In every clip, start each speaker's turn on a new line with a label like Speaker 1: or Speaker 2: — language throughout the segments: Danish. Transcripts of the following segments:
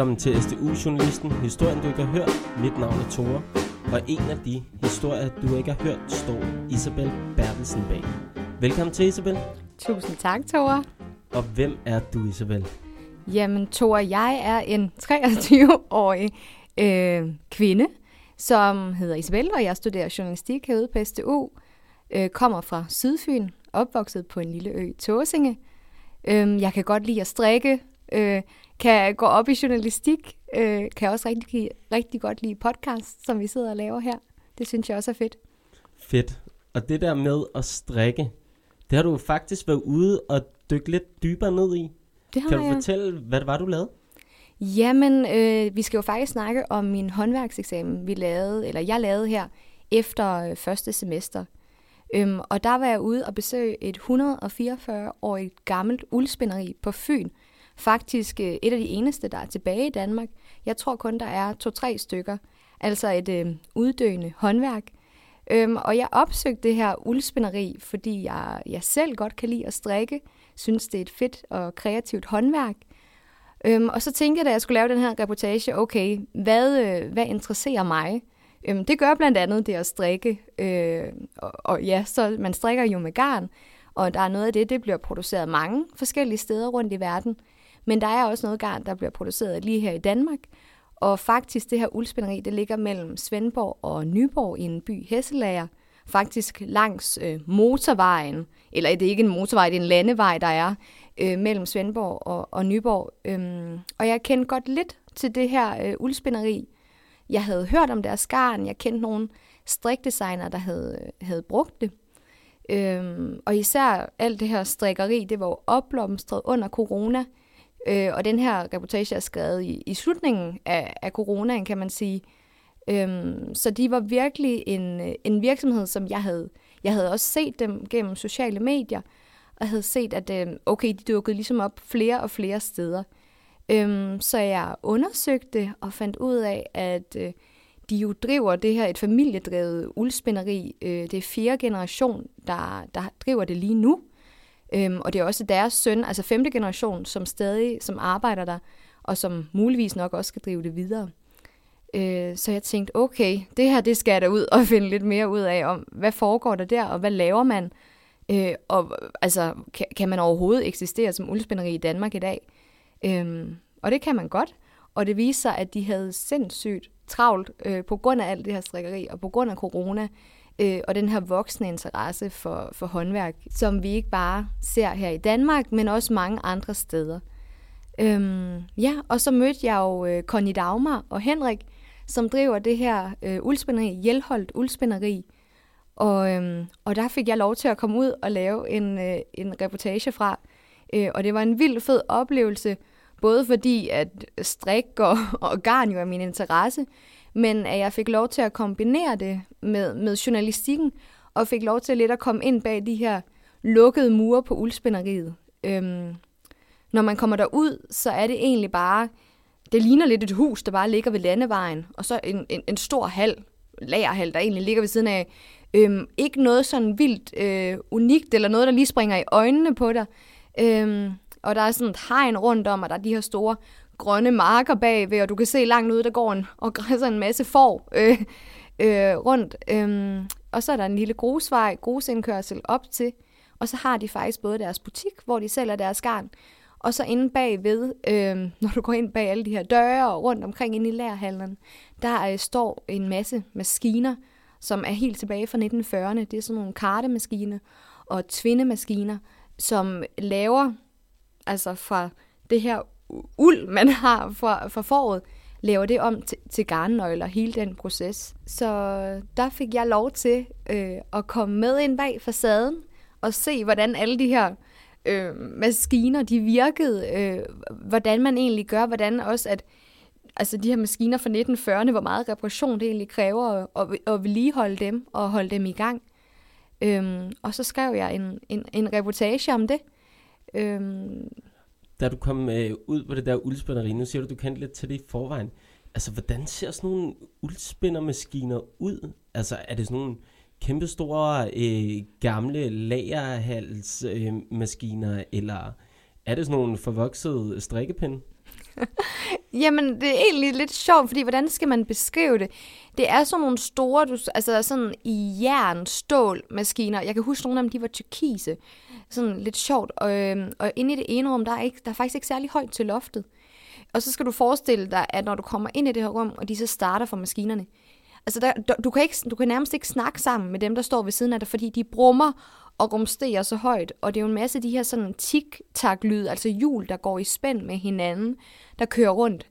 Speaker 1: Velkommen til SDU Journalisten, historien du ikke har hørt. Mit navn er Tore, og en af de historier, du ikke har hørt, står Isabel Bertelsen bag. Velkommen til, Isabel.
Speaker 2: Tusind tak, Tore.
Speaker 1: Og hvem er du, Isabel?
Speaker 2: Jamen, Tore, jeg er en 23-årig øh, kvinde, som hedder Isabel, og jeg studerer journalistik herude på SDU. Øh, kommer fra Sydfyn, opvokset på en lille ø i Tåsinge. Øh, jeg kan godt lide at strikke, øh, kan gå op i journalistik, øh, kan også rigtig, rigtig godt lide podcast, som vi sidder og laver her. Det synes jeg også er fedt.
Speaker 1: Fedt. Og det der med at strikke, det har du faktisk været ude og dykke lidt dybere ned i.
Speaker 2: Det har
Speaker 1: Kan du
Speaker 2: jeg.
Speaker 1: fortælle, hvad det var, du lavede?
Speaker 2: Jamen, øh, vi skal jo faktisk snakke om min håndværkseksamen, vi lavede, eller jeg lavede her efter øh, første semester. Øhm, og der var jeg ude og besøge et 144-årigt gammelt uldspinderi på Fyn. Faktisk øh, et af de eneste, der er tilbage i Danmark. Jeg tror kun, der er to-tre stykker. Altså et øh, uddøende håndværk. Øhm, og jeg opsøgte det her uldspinderi, fordi jeg, jeg selv godt kan lide at strikke. Synes, det er et fedt og kreativt håndværk. Øhm, og så tænkte jeg, da jeg skulle lave den her reportage, okay, hvad, øh, hvad interesserer mig? Øhm, det gør blandt andet det at strikke. Øh, og, og ja, så man strikker jo med garn, og der er noget af det, det bliver produceret mange forskellige steder rundt i verden. Men der er også noget garn, der bliver produceret lige her i Danmark. Og faktisk det her uldspinderi, det ligger mellem Svendborg og Nyborg i en by Hesselager. Faktisk langs øh, motorvejen, eller det er ikke en motorvej, det er en landevej, der er øh, mellem Svendborg og, og Nyborg. Øhm, og jeg kendte godt lidt til det her øh, uldspinderi. Jeg havde hørt om deres garn, jeg kendte nogle strikdesigner, der havde, øh, havde brugt det. Øhm, og især alt det her strikkeri, det var jo opblomstret under corona. Øh, og den her reportage er skrevet i, i slutningen af, af coronaen, kan man sige. Øhm, så de var virkelig en, en virksomhed, som jeg havde, jeg havde også set dem gennem sociale medier, og havde set, at øh, okay, de dukkede ligesom op flere og flere steder. Øhm, så jeg undersøgte og fandt ud af, at øh, de jo driver det her et familiedrevet uldspinderi. Øh, det er fjerde generation, der, der driver det lige nu. Øhm, og det er også deres søn, altså femte generation, som stadig som arbejder der, og som muligvis nok også skal drive det videre. Øh, så jeg tænkte, okay, det her det skal jeg da ud og finde lidt mere ud af, om hvad foregår der der, og hvad laver man? Øh, og altså, kan, kan man overhovedet eksistere som uldspinderi i Danmark i dag? Øh, og det kan man godt. Og det viser sig, at de havde sindssygt travlt øh, på grund af alt det her strikkeri, og på grund af corona, øh, og den her voksne interesse for, for håndværk, som vi ikke bare ser her i Danmark, men også mange andre steder. Øhm, ja, og så mødte jeg jo øh, Connie Dagmar og Henrik, som driver det her øh, uldspinderi, Hjelholdt uldspinderi. Og, øhm, og der fik jeg lov til at komme ud og lave en, øh, en reportage fra. Øh, og det var en vild fed oplevelse, både fordi at strik og, og garn jo er min interesse, men at jeg fik lov til at kombinere det med, med journalistikken, og fik lov til lidt at komme ind bag de her lukkede mure på uldspinderiet. Øhm, når man kommer derud, så er det egentlig bare, det ligner lidt et hus, der bare ligger ved landevejen, og så en, en, en stor hal, lagerhal, der egentlig ligger ved siden af. Øhm, ikke noget sådan vildt øh, unikt, eller noget, der lige springer i øjnene på dig. Øhm, og der er sådan et hegn rundt om, og der er de her store grønne marker bagved, og du kan se langt ude, der går en, og græsser en masse får øh, øh, rundt. Øh, og så er der en lille grusvej, grusindkørsel op til, og så har de faktisk både deres butik, hvor de sælger deres garn, og så inde bagved, øh, når du går ind bag alle de her døre og rundt omkring inde i lærhallen, der øh, står en masse maskiner, som er helt tilbage fra 1940'erne. Det er sådan nogle kartemaskiner og tvindemaskiner, som laver, altså fra det her uld, man har fra, fra foråret, laver det om til, til garnnøgler, hele den proces. Så der fik jeg lov til øh, at komme med ind bag facaden og se, hvordan alle de her øh, maskiner, de virkede, øh, hvordan man egentlig gør, hvordan også at altså de her maskiner fra 1940'erne, hvor meget reparation det egentlig kræver at, at, at vedligeholde dem og holde dem i gang. Øhm, og så skrev jeg en, en, en reportage om det. Øhm,
Speaker 1: da du kom øh, ud på det der uldspinderi, nu siger du, du kendte lidt til det i forvejen. Altså, hvordan ser sådan nogle uldspindermaskiner ud? Altså, er det sådan nogle kæmpe store øh, gamle lagerhalsmaskiner, øh, maskiner, eller er det sådan nogle forvoksede strikkepinde?
Speaker 2: Jamen, det er egentlig lidt sjovt, fordi hvordan skal man beskrive det? Det er sådan nogle store, du, altså sådan i jern, stål maskiner. Jeg kan huske nogle af dem, de var tyrkise. Sådan lidt sjovt. Og, øhm, og inde i det ene rum, der er, ikke, der er faktisk ikke særlig højt til loftet. Og så skal du forestille dig, at når du kommer ind i det her rum, og de så starter for maskinerne, altså der, du, kan ikke, du kan nærmest ikke snakke sammen med dem, der står ved siden af dig, fordi de brummer og rumsterer så højt. Og det er jo en masse af de her sådan tik-tak-lyd, altså hjul, der går i spænd med hinanden, der kører rundt.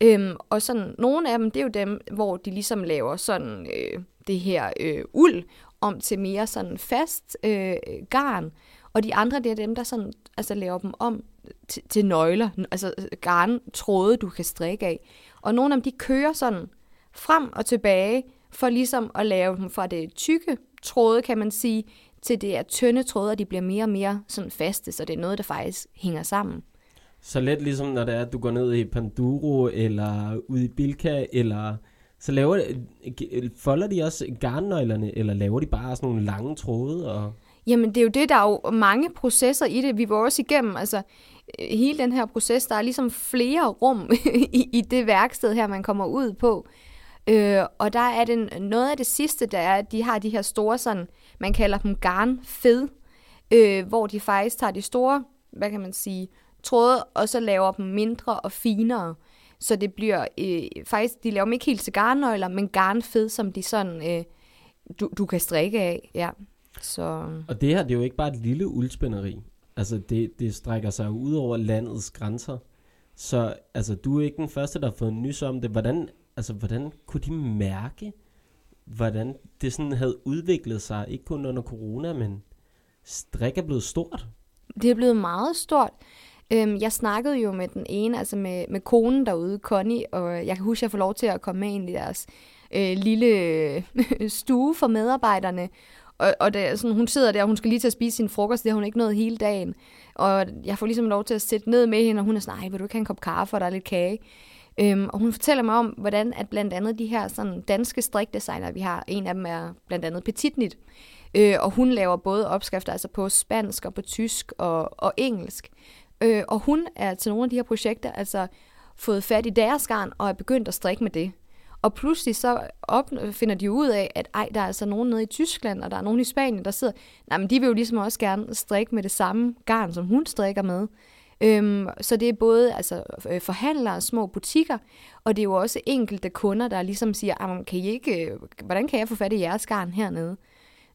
Speaker 2: Øhm, og sådan, nogle af dem, det er jo dem, hvor de ligesom laver sådan øh, det her øh, uld om til mere sådan fast øh, garn. Og de andre, det er dem, der sådan, altså laver dem om til, til nøgler, altså øh, garn, tråde, du kan strikke af. Og nogle af dem, de kører sådan frem og tilbage, for ligesom at lave dem fra det tykke tråde, kan man sige, til det er tynde tråde, og de bliver mere og mere sådan faste, så det er noget, der faktisk hænger sammen.
Speaker 1: Så let ligesom når det er, at du går ned i Panduro, eller ud i Bilka, eller så laver folder de også garnnøglerne, eller laver de bare sådan nogle lange tråde? Og...
Speaker 2: Jamen det er jo det, der er jo mange processer i det. Vi var også igennem, altså hele den her proces, der er ligesom flere rum i, i det værksted her, man kommer ud på. Øh, og der er det noget af det sidste, der er, at de har de her store sådan, man kalder dem garnfed, øh, hvor de faktisk tager de store, hvad kan man sige, tråde, og så laver dem mindre og finere. Så det bliver øh, faktisk, de laver dem ikke helt til garnnøgler, men garnfed, som de sådan, øh, du, du kan strikke af, ja. Så...
Speaker 1: Og det her, det er jo ikke bare et lille uldspænderi. Altså, det, det strækker sig ud over landets grænser. Så altså, du er ikke den første, der har fået nys om det. Hvordan, altså, hvordan kunne de mærke, hvordan det sådan havde udviklet sig, ikke kun under corona, men strik er blevet stort?
Speaker 2: Det er blevet meget stort. Øhm, jeg snakkede jo med den ene, altså med, med konen derude, Connie, og jeg kan huske, at jeg får lov til at komme med ind i deres øh, lille øh, stue for medarbejderne. Og, og det, sådan, hun sidder der, og hun skal lige til at spise sin frokost, det har hun ikke nået hele dagen. Og jeg får ligesom lov til at sætte ned med hende, og hun er sådan, nej, vil du ikke have en kop kaffe, og der er lidt kage? Øhm, og hun fortæller mig om, hvordan at blandt andet de her sådan, danske strikdesigner, vi har, en af dem er blandt andet Petitnit, øh, og hun laver både opskrifter altså på spansk og på tysk og, og engelsk. Øh, og hun er til nogle af de her projekter altså fået fat i deres garn og er begyndt at strikke med det. Og pludselig så op, finder de ud af, at ej, der er altså nogen nede i Tyskland, og der er nogen i Spanien, der sidder, nej, men de vil jo ligesom også gerne strikke med det samme garn, som hun strikker med. Øhm, så det er både altså, øh, forhandlere, små butikker, og det er jo også enkelte kunder, der ligesom siger, kan I ikke, øh, hvordan kan jeg få fat i jeres garn hernede?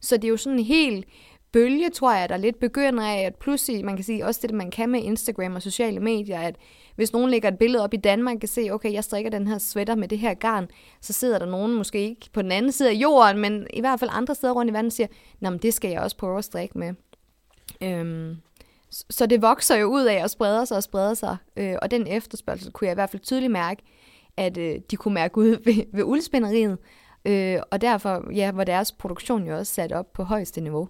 Speaker 2: Så det er jo sådan en helt bølge, tror jeg, der lidt begynder af, at pludselig, man kan sige også det, man kan med Instagram og sociale medier, at hvis nogen lægger et billede op i Danmark, kan se, okay, jeg strikker den her sweater med det her garn, så sidder der nogen måske ikke på den anden side af jorden, men i hvert fald andre steder rundt i verden, siger, nej, men det skal jeg også prøve at strikke med. Øhm, så det vokser jo ud af og spreder sig og spreder sig, øh, og den efterspørgsel kunne jeg i hvert fald tydeligt mærke, at øh, de kunne mærke ud ved, ved uldspænderiet, øh, og derfor ja, var deres produktion jo også sat op på højeste niveau.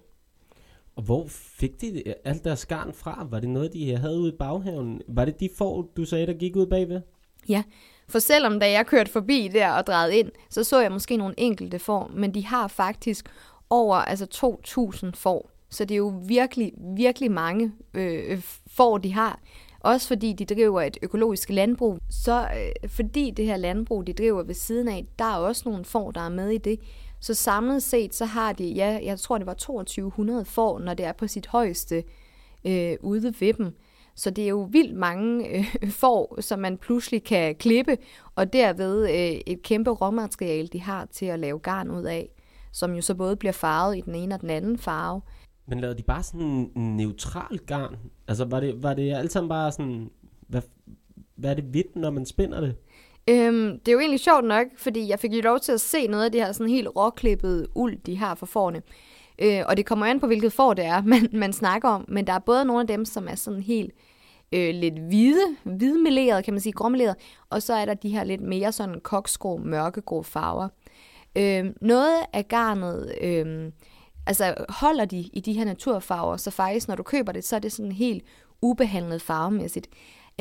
Speaker 1: Og hvor fik de alt deres garn fra? Var det noget, de havde ude i baghaven? Var det de får, du sagde, der gik ud bagved?
Speaker 2: Ja, for selvom da jeg kørte forbi der og drejede ind, så så jeg måske nogle enkelte får, men de har faktisk over altså 2.000 får. Så det er jo virkelig, virkelig mange øh, øh, får, de har. Også fordi de driver et økologisk landbrug. Så øh, fordi det her landbrug, de driver ved siden af, der er også nogle får, der er med i det. Så samlet set, så har de, ja, jeg tror det var 2200 får, når det er på sit højeste øh, ude ved dem. Så det er jo vildt mange øh, får, som man pludselig kan klippe, og derved øh, et kæmpe råmateriale, de har til at lave garn ud af, som jo så både bliver farvet i den ene og den anden farve.
Speaker 1: Men lavede de bare sådan en neutral garn? Altså var det, var det alt sammen bare sådan, hvad, hvad er det vidt, når man spinder det?
Speaker 2: Øhm, det er jo egentlig sjovt nok, fordi jeg fik jo lov til at se noget af det her sådan helt råklippede uld, de har for forne. Øh, og det kommer an på, hvilket får det er, man, man snakker om. Men der er både nogle af dem, som er sådan helt øh, lidt hvide, hvidmelerede, kan man sige, gråmelerede. Og så er der de her lidt mere sådan koksgrå, mørkegrå farver. Øh, noget af garnet, øh, altså holder de i de her naturfarver, så faktisk når du køber det, så er det sådan helt ubehandlet farvemæssigt.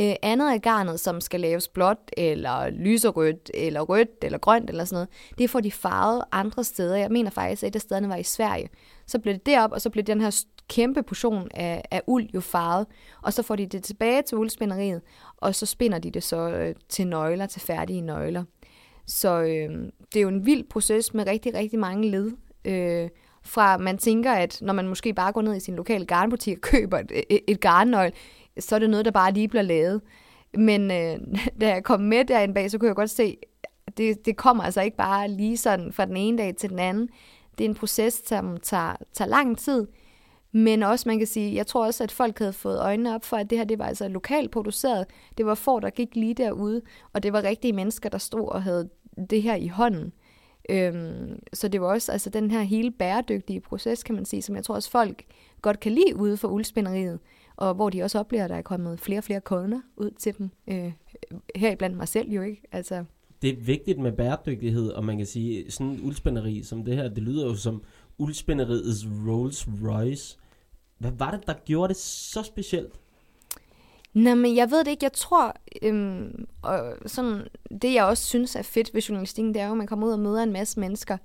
Speaker 2: Øh, andet af garnet, som skal laves blåt, eller lyserødt, eller rødt, eller grønt, eller sådan noget, det får de farvet andre steder. Jeg mener faktisk, at et af stederne var i Sverige. Så blev det derop, og så blev den her kæmpe portion af, af uld jo farvet, og så får de det tilbage til uldspinderiet, og så spinder de det så øh, til nøgler, til færdige nøgler. Så øh, det er jo en vild proces med rigtig, rigtig mange led. Øh, fra man tænker, at når man måske bare går ned i sin lokale garnbutik og køber et, et, et garnnøgle, så er det noget, der bare lige bliver lavet. Men øh, da jeg kom med derinde bag, så kunne jeg godt se, at det, det kommer altså ikke bare lige sådan fra den ene dag til den anden. Det er en proces, som tager, tager lang tid. Men også, man kan sige, jeg tror også, at folk havde fået øjnene op for, at det her, det var altså lokalt produceret. Det var for, der gik lige derude, og det var rigtige mennesker, der stod og havde det her i hånden. Øhm, så det var også altså den her hele bæredygtige proces, kan man sige, som jeg tror også folk godt kan lide ude for uldspænderiet, og hvor de også oplever, at der er kommet flere og flere kunder ud til dem. Øh, heriblandt mig selv jo ikke. Altså.
Speaker 1: Det er vigtigt med bæredygtighed, og man kan sige, sådan en uldspænderi som det her, det lyder jo som uldspænderiets Rolls Royce. Hvad var det, der gjorde det så specielt?
Speaker 2: Nej, men jeg ved det ikke. Jeg tror, øhm, og sådan, det jeg også synes er fedt ved journalistikken, det er jo, at man kommer ud og møder en masse mennesker.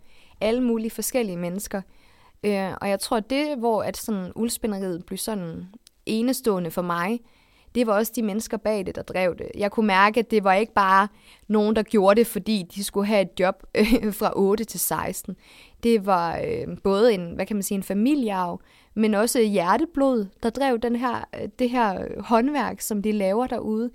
Speaker 2: Alle mulige forskellige mennesker. Øh, og jeg tror, det, hvor at sådan uldspænderiet blev sådan enestående for mig, det var også de mennesker bag det, der drev det. Jeg kunne mærke, at det var ikke bare nogen, der gjorde det, fordi de skulle have et job øh, fra 8 til 16. Det var øh, både en, hvad kan man sige, en familiearv, men også hjerteblod, der drev den her, øh, det her øh, håndværk, som de laver derude.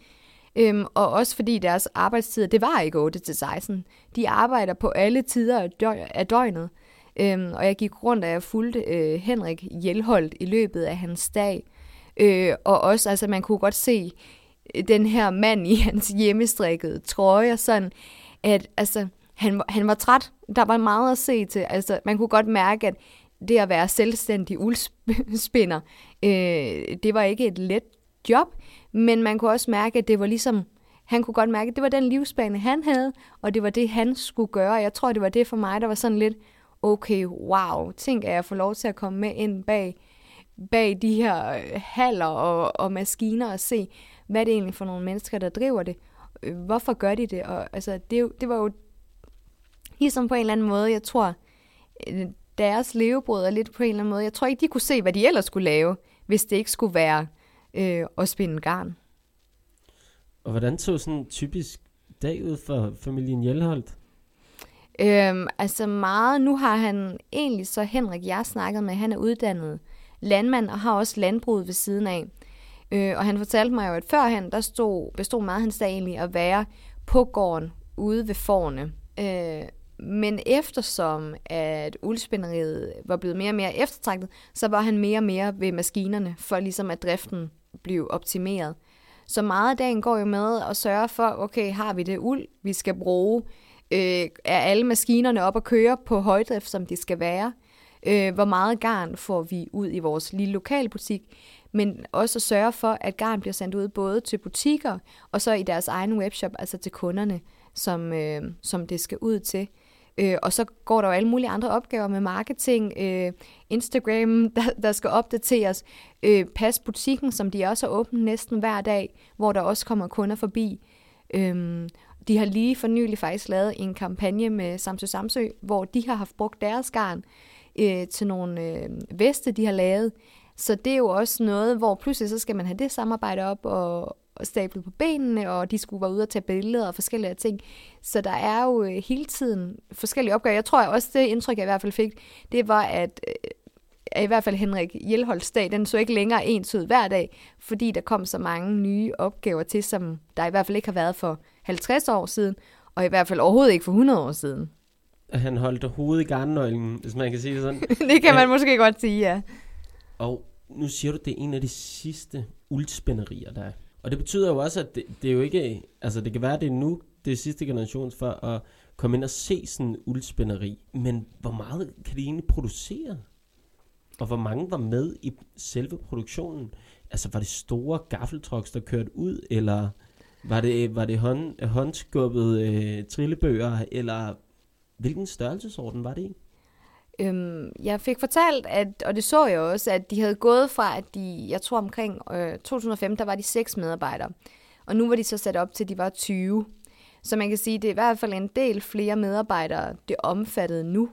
Speaker 2: Øhm, og også fordi deres arbejdstider, det var ikke 8 til 16. De arbejder på alle tider af, af døgnet. Øhm, og jeg gik rundt, og jeg fulgte øh, Henrik Hjelholdt i løbet af hans dag. Øh, og også, altså man kunne godt se øh, den her mand i hans hjemmestrikkede trøje, og sådan, at altså, han, han var træt. Der var meget at se til. Altså, man kunne godt mærke, at det at være selvstændig uldspinder, øh, det var ikke et let job, men man kunne også mærke, at det var ligesom, han kunne godt mærke, at det var den livsbane, han havde, og det var det, han skulle gøre. Jeg tror, det var det for mig, der var sådan lidt, okay, wow, tænk, at jeg får lov til at komme med ind bag, bag de her øh, haller og, og maskiner og se, hvad det er egentlig for nogle mennesker, der driver det. Øh, hvorfor gør de det? Og altså, det, det var jo ligesom på en eller anden måde, jeg tror, øh, deres levebrød er lidt på en eller anden måde. Jeg tror ikke, de kunne se, hvad de ellers skulle lave, hvis det ikke skulle være øh, at spinde garn.
Speaker 1: Og hvordan så sådan en typisk dag ud for familien Hjelholdt?
Speaker 2: Øhm, altså meget, nu har han egentlig så Henrik, jeg snakket med, han er uddannet landmand og har også landbruget ved siden af. Øh, og han fortalte mig jo, at førhen, der stod, bestod meget hans dag egentlig at være på gården ude ved forne. Øh, men eftersom at uldspænderiet var blevet mere og mere eftertragtet, så var han mere og mere ved maskinerne, for ligesom at driften blev optimeret. Så meget af dagen går jo med at sørge for, okay, har vi det uld, vi skal bruge? Øh, er alle maskinerne op at køre på højdrift, som de skal være? Øh, hvor meget garn får vi ud i vores lille lokalbutik? Men også at sørge for, at garn bliver sendt ud både til butikker, og så i deres egen webshop, altså til kunderne, som, øh, som det skal ud til. Øh, og så går der jo alle mulige andre opgaver med marketing, øh, Instagram, der, der skal opdateres, øh, pas butikken, som de også har åbent næsten hver dag, hvor der også kommer kunder forbi. Øh, de har lige for nylig faktisk lavet en kampagne med Samsø Samsø, hvor de har haft brugt deres garn øh, til nogle øh, veste, de har lavet. Så det er jo også noget, hvor pludselig så skal man have det samarbejde op og, stablet på benene, og de skulle være ude og tage billeder og forskellige ting. Så der er jo øh, hele tiden forskellige opgaver. Jeg tror også, det indtryk, jeg i hvert fald fik, det var, at at øh, i hvert fald Henrik Hjelholds dag, den så ikke længere ens ud hver dag, fordi der kom så mange nye opgaver til, som der i hvert fald ikke har været for 50 år siden, og i hvert fald overhovedet ikke for 100 år siden.
Speaker 1: Han holdt hovedet i garnnøglen, hvis man kan sige det sådan.
Speaker 2: det kan man måske godt sige, ja.
Speaker 1: Og nu siger du, det er en af de sidste uldspænderier, der er. Og det betyder jo også, at det, det er jo ikke, altså det kan være, at det er nu, det er sidste generation for at komme ind og se sådan en uldspænderi. Men hvor meget kan de egentlig producere? Og hvor mange var med i selve produktionen? Altså var det store gaffeltrucks, der kørte ud, eller var det, var det hånd, håndskubbede øh, trillebøger, eller hvilken størrelsesorden var det i?
Speaker 2: Øhm, jeg fik fortalt, at, og det så jeg også, at de havde gået fra, at de, jeg tror omkring øh, 2005, der var de seks medarbejdere. Og nu var de så sat op til, at de var 20. Så man kan sige, at det er i hvert fald en del flere medarbejdere, det omfattede nu.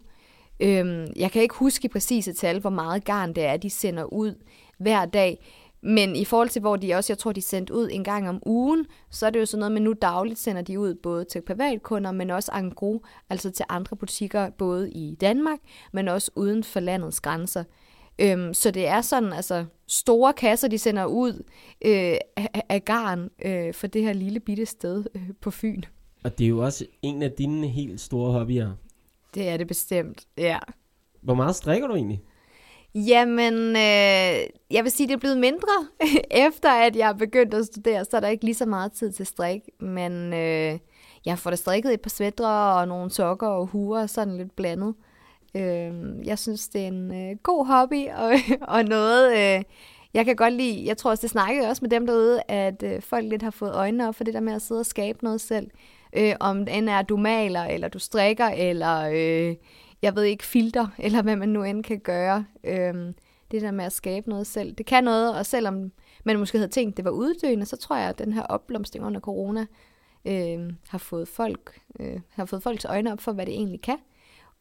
Speaker 2: Øhm, jeg kan ikke huske i præcise tal, hvor meget garn det er, de sender ud hver dag. Men i forhold til, hvor de også, jeg tror, de sendt ud en gang om ugen, så er det jo sådan noget med, nu dagligt sender de ud både til privatkunder, men også engro, altså til andre butikker, både i Danmark, men også uden for landets grænser. Øhm, så det er sådan, altså store kasser, de sender ud øh, af, af garn øh, for det her lille bitte sted øh, på Fyn.
Speaker 1: Og det er jo også en af dine helt store hobbyer.
Speaker 2: Det er det bestemt, ja.
Speaker 1: Hvor meget strikker du egentlig?
Speaker 2: Jamen, øh, jeg vil sige, det er blevet mindre. Efter at jeg er begyndt at studere, så er der ikke lige så meget tid til strik. Men øh, jeg får da strikket et par svætre og nogle sokker og huer, sådan lidt blandet. Øh, jeg synes, det er en øh, god hobby og, og noget, øh, jeg kan godt lide. Jeg tror også, det snakkede også med dem derude, at øh, folk lidt har fået øjnene op for det der med at sidde og skabe noget selv. Øh, om det end er, du maler, eller du strikker, eller... Øh, jeg ved ikke, filter, eller hvad man nu end kan gøre. Øhm, det der med at skabe noget selv. Det kan noget, og selvom man måske havde tænkt, det var uddøende, så tror jeg, at den her opblomstring under corona øh, har fået folk øh, har fået folks øjne op for, hvad det egentlig kan.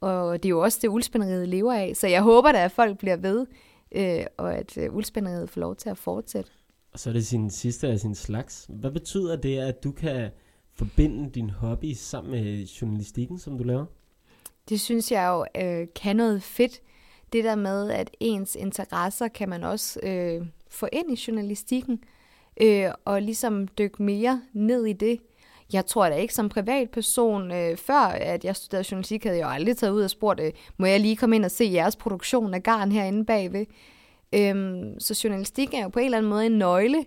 Speaker 2: Og det er jo også det, uldspænderiet lever af. Så jeg håber da, at folk bliver ved, øh, og at øh, uldspænderiet får lov til at fortsætte.
Speaker 1: Og så er det sin sidste af sin slags. Hvad betyder det, at du kan forbinde din hobby sammen med journalistikken, som du laver?
Speaker 2: Det synes jeg jo øh, kan noget fedt. Det der med, at ens interesser kan man også øh, få ind i journalistikken, øh, og ligesom dykke mere ned i det. Jeg tror da ikke som privatperson, øh, før at jeg studerede journalistik, havde jeg jo aldrig taget ud og spurgt, øh, må jeg lige komme ind og se jeres produktion af garn herinde bagved. Øhm, så journalistik er jo på en eller anden måde en nøgle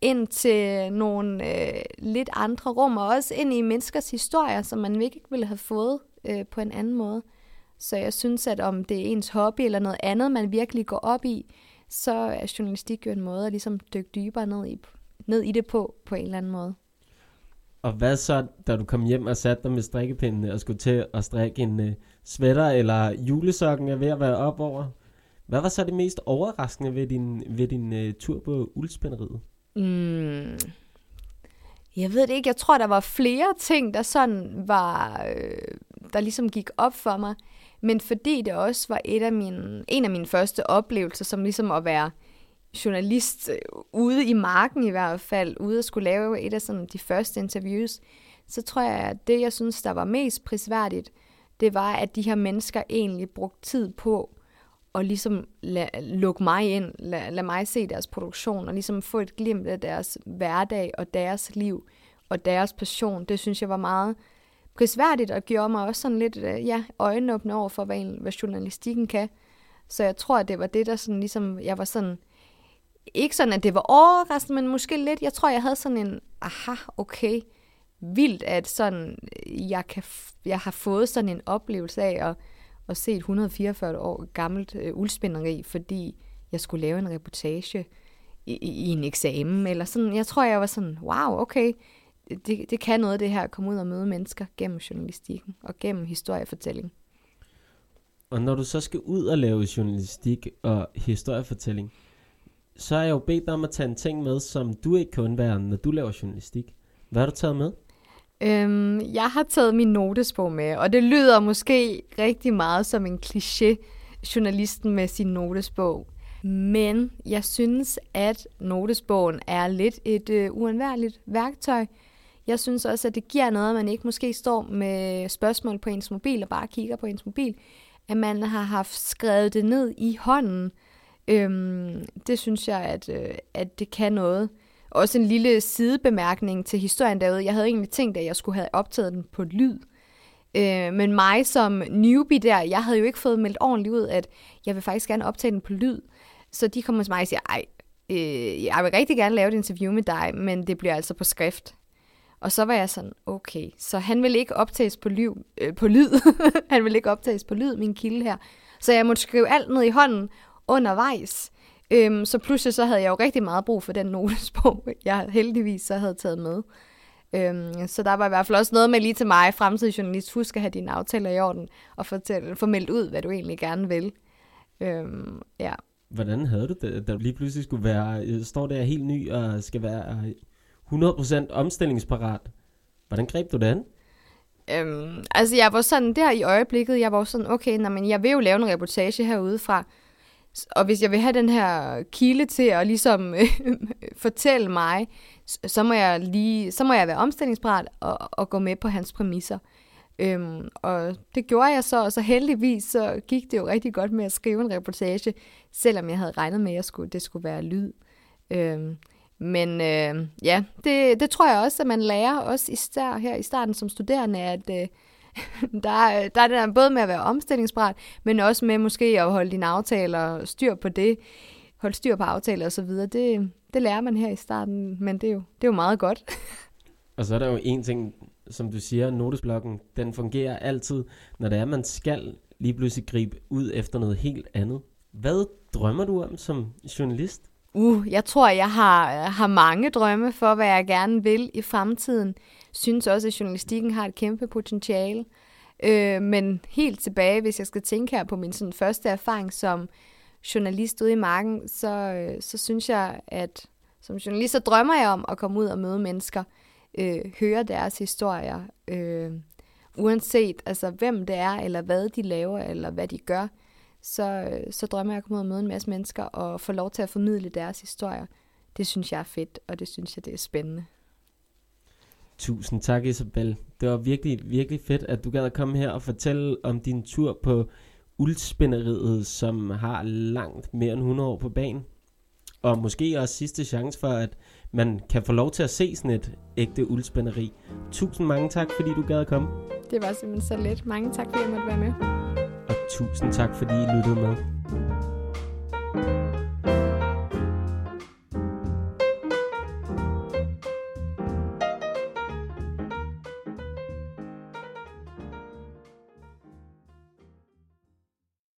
Speaker 2: ind til nogle øh, lidt andre rum, og også ind i menneskers historier, som man ikke ville have fået øh, på en anden måde. Så jeg synes, at om det er ens hobby eller noget andet, man virkelig går op i, så er journalistik jo en måde at ligesom dykke dybere ned i, ned i det på, på en eller anden måde.
Speaker 1: Og hvad så, da du kom hjem og satte dig med strikkepindene og skulle til at strikke en uh, sweater, eller julesokken er ved at være op over? Hvad var så det mest overraskende ved din, ved din uh, tur på uldspænderiet?
Speaker 2: Mm, jeg ved det ikke. Jeg tror, der var flere ting, der sådan var, øh, der ligesom gik op for mig. Men fordi det også var et af mine, en af mine første oplevelser, som ligesom at være journalist øh, ude i marken i hvert fald, ude at skulle lave et af sådan de første interviews, så tror jeg, at det, jeg synes, der var mest prisværdigt, det var, at de her mennesker egentlig brugte tid på og ligesom lade, lukke mig ind, lade, lad mig se deres produktion, og ligesom få et glimt af deres hverdag og deres liv og deres passion. Det synes jeg var meget prisværdigt, og gjorde mig også sådan lidt øh, ja, øjenåbne over for, hvad, hvad journalistikken kan. Så jeg tror, at det var det, der sådan ligesom, jeg var sådan, ikke sådan, at det var overraskende, men måske lidt, jeg tror, jeg havde sådan en, aha, okay, vildt, at sådan, jeg, kan, jeg har fået sådan en oplevelse af at, at se et 144 år gammelt øh, uldspinderi, fordi jeg skulle lave en reportage i, i, i en eksamen, eller sådan, jeg tror, jeg var sådan, wow, okay, det, det kan noget det her, at komme ud og møde mennesker gennem journalistikken og gennem historiefortælling.
Speaker 1: Og når du så skal ud og lave journalistik og historiefortælling, så har jeg jo bedt dig om at tage en ting med, som du ikke kan undvære, når du laver journalistik. Hvad har du taget med?
Speaker 2: Øhm, jeg har taget min notesbog med, og det lyder måske rigtig meget som en kliché, journalisten med sin notesbog. Men jeg synes, at notesbogen er lidt et øh, uundværligt værktøj. Jeg synes også, at det giver noget, at man ikke måske står med spørgsmål på ens mobil og bare kigger på ens mobil. At man har haft skrevet det ned i hånden. Øhm, det synes jeg, at, øh, at det kan noget. Også en lille sidebemærkning til historien derude. Jeg havde egentlig tænkt, at jeg skulle have optaget den på lyd. Øh, men mig som newbie der, jeg havde jo ikke fået meldt ordentligt ud, at jeg vil faktisk gerne optage den på lyd. Så de kommer til mig og siger, ej, øh, jeg vil rigtig gerne lave et interview med dig, men det bliver altså på skrift. Og så var jeg sådan, okay, så han vil ikke optages på, liv, øh, på lyd. han vil ikke optages på lyd, min kilde her. Så jeg måtte skrive alt ned i hånden undervejs. Øhm, så pludselig så havde jeg jo rigtig meget brug for den notesbog, jeg heldigvis så havde taget med. Øhm, så der var i hvert fald også noget med lige til mig, fremtidig journalist, husk at have dine aftaler i orden, og fortælle, få meldt ud, hvad du egentlig gerne vil. Øhm, ja.
Speaker 1: Hvordan havde du det, da du lige pludselig skulle være, øh, står der helt ny og skal være 100% omstillingsparat? Hvordan greb du det an?
Speaker 2: Øhm, altså, jeg var sådan der i øjeblikket, jeg var sådan, okay, nej, men jeg vil jo lave en reportage herude fra, og hvis jeg vil have den her kilde til at ligesom øh, fortælle mig, så må jeg lige, så må jeg være omstillingsparat og, og gå med på hans præmisser. Øhm, og det gjorde jeg så, og så heldigvis så gik det jo rigtig godt med at skrive en reportage, selvom jeg havde regnet med, at jeg skulle, det skulle være lyd. Øhm, men øh, ja, det, det tror jeg også, at man lærer også især her i starten som studerende, at øh, der, der er det både med at være omstillingsparat, men også med måske at holde dine aftaler styr på det, holde styr på aftaler osv. Det, det lærer man her i starten, men det er jo, det er jo meget godt.
Speaker 1: og så er der jo en ting, som du siger, notesblokken, den fungerer altid, når det er, man skal lige pludselig gribe ud efter noget helt andet. Hvad drømmer du om som journalist?
Speaker 2: Uh, jeg tror, jeg har, har mange drømme for, hvad jeg gerne vil i fremtiden. Synes også, at journalistikken har et kæmpe potentiale. Øh, men helt tilbage, hvis jeg skal tænke her på min sådan, første erfaring som journalist ude i marken, så, øh, så synes jeg, at som journalist, så drømmer jeg om at komme ud og møde mennesker, øh, høre deres historier, øh, uanset altså, hvem det er, eller hvad de laver, eller hvad de gør så, øh, så drømmer jeg at komme ud og møde en masse mennesker og få lov til at formidle deres historier. Det synes jeg er fedt, og det synes jeg, det er spændende.
Speaker 1: Tusind tak, Isabel. Det var virkelig, virkelig fedt, at du gad at komme her og fortælle om din tur på uldspænderiet, som har langt mere end 100 år på banen. Og måske også sidste chance for, at man kan få lov til at se sådan et ægte uldspænderi. Tusind mange tak, fordi du gad at komme.
Speaker 2: Det var simpelthen så let. Mange tak, fordi jeg måtte være med
Speaker 1: tusind tak, fordi I lyttede med.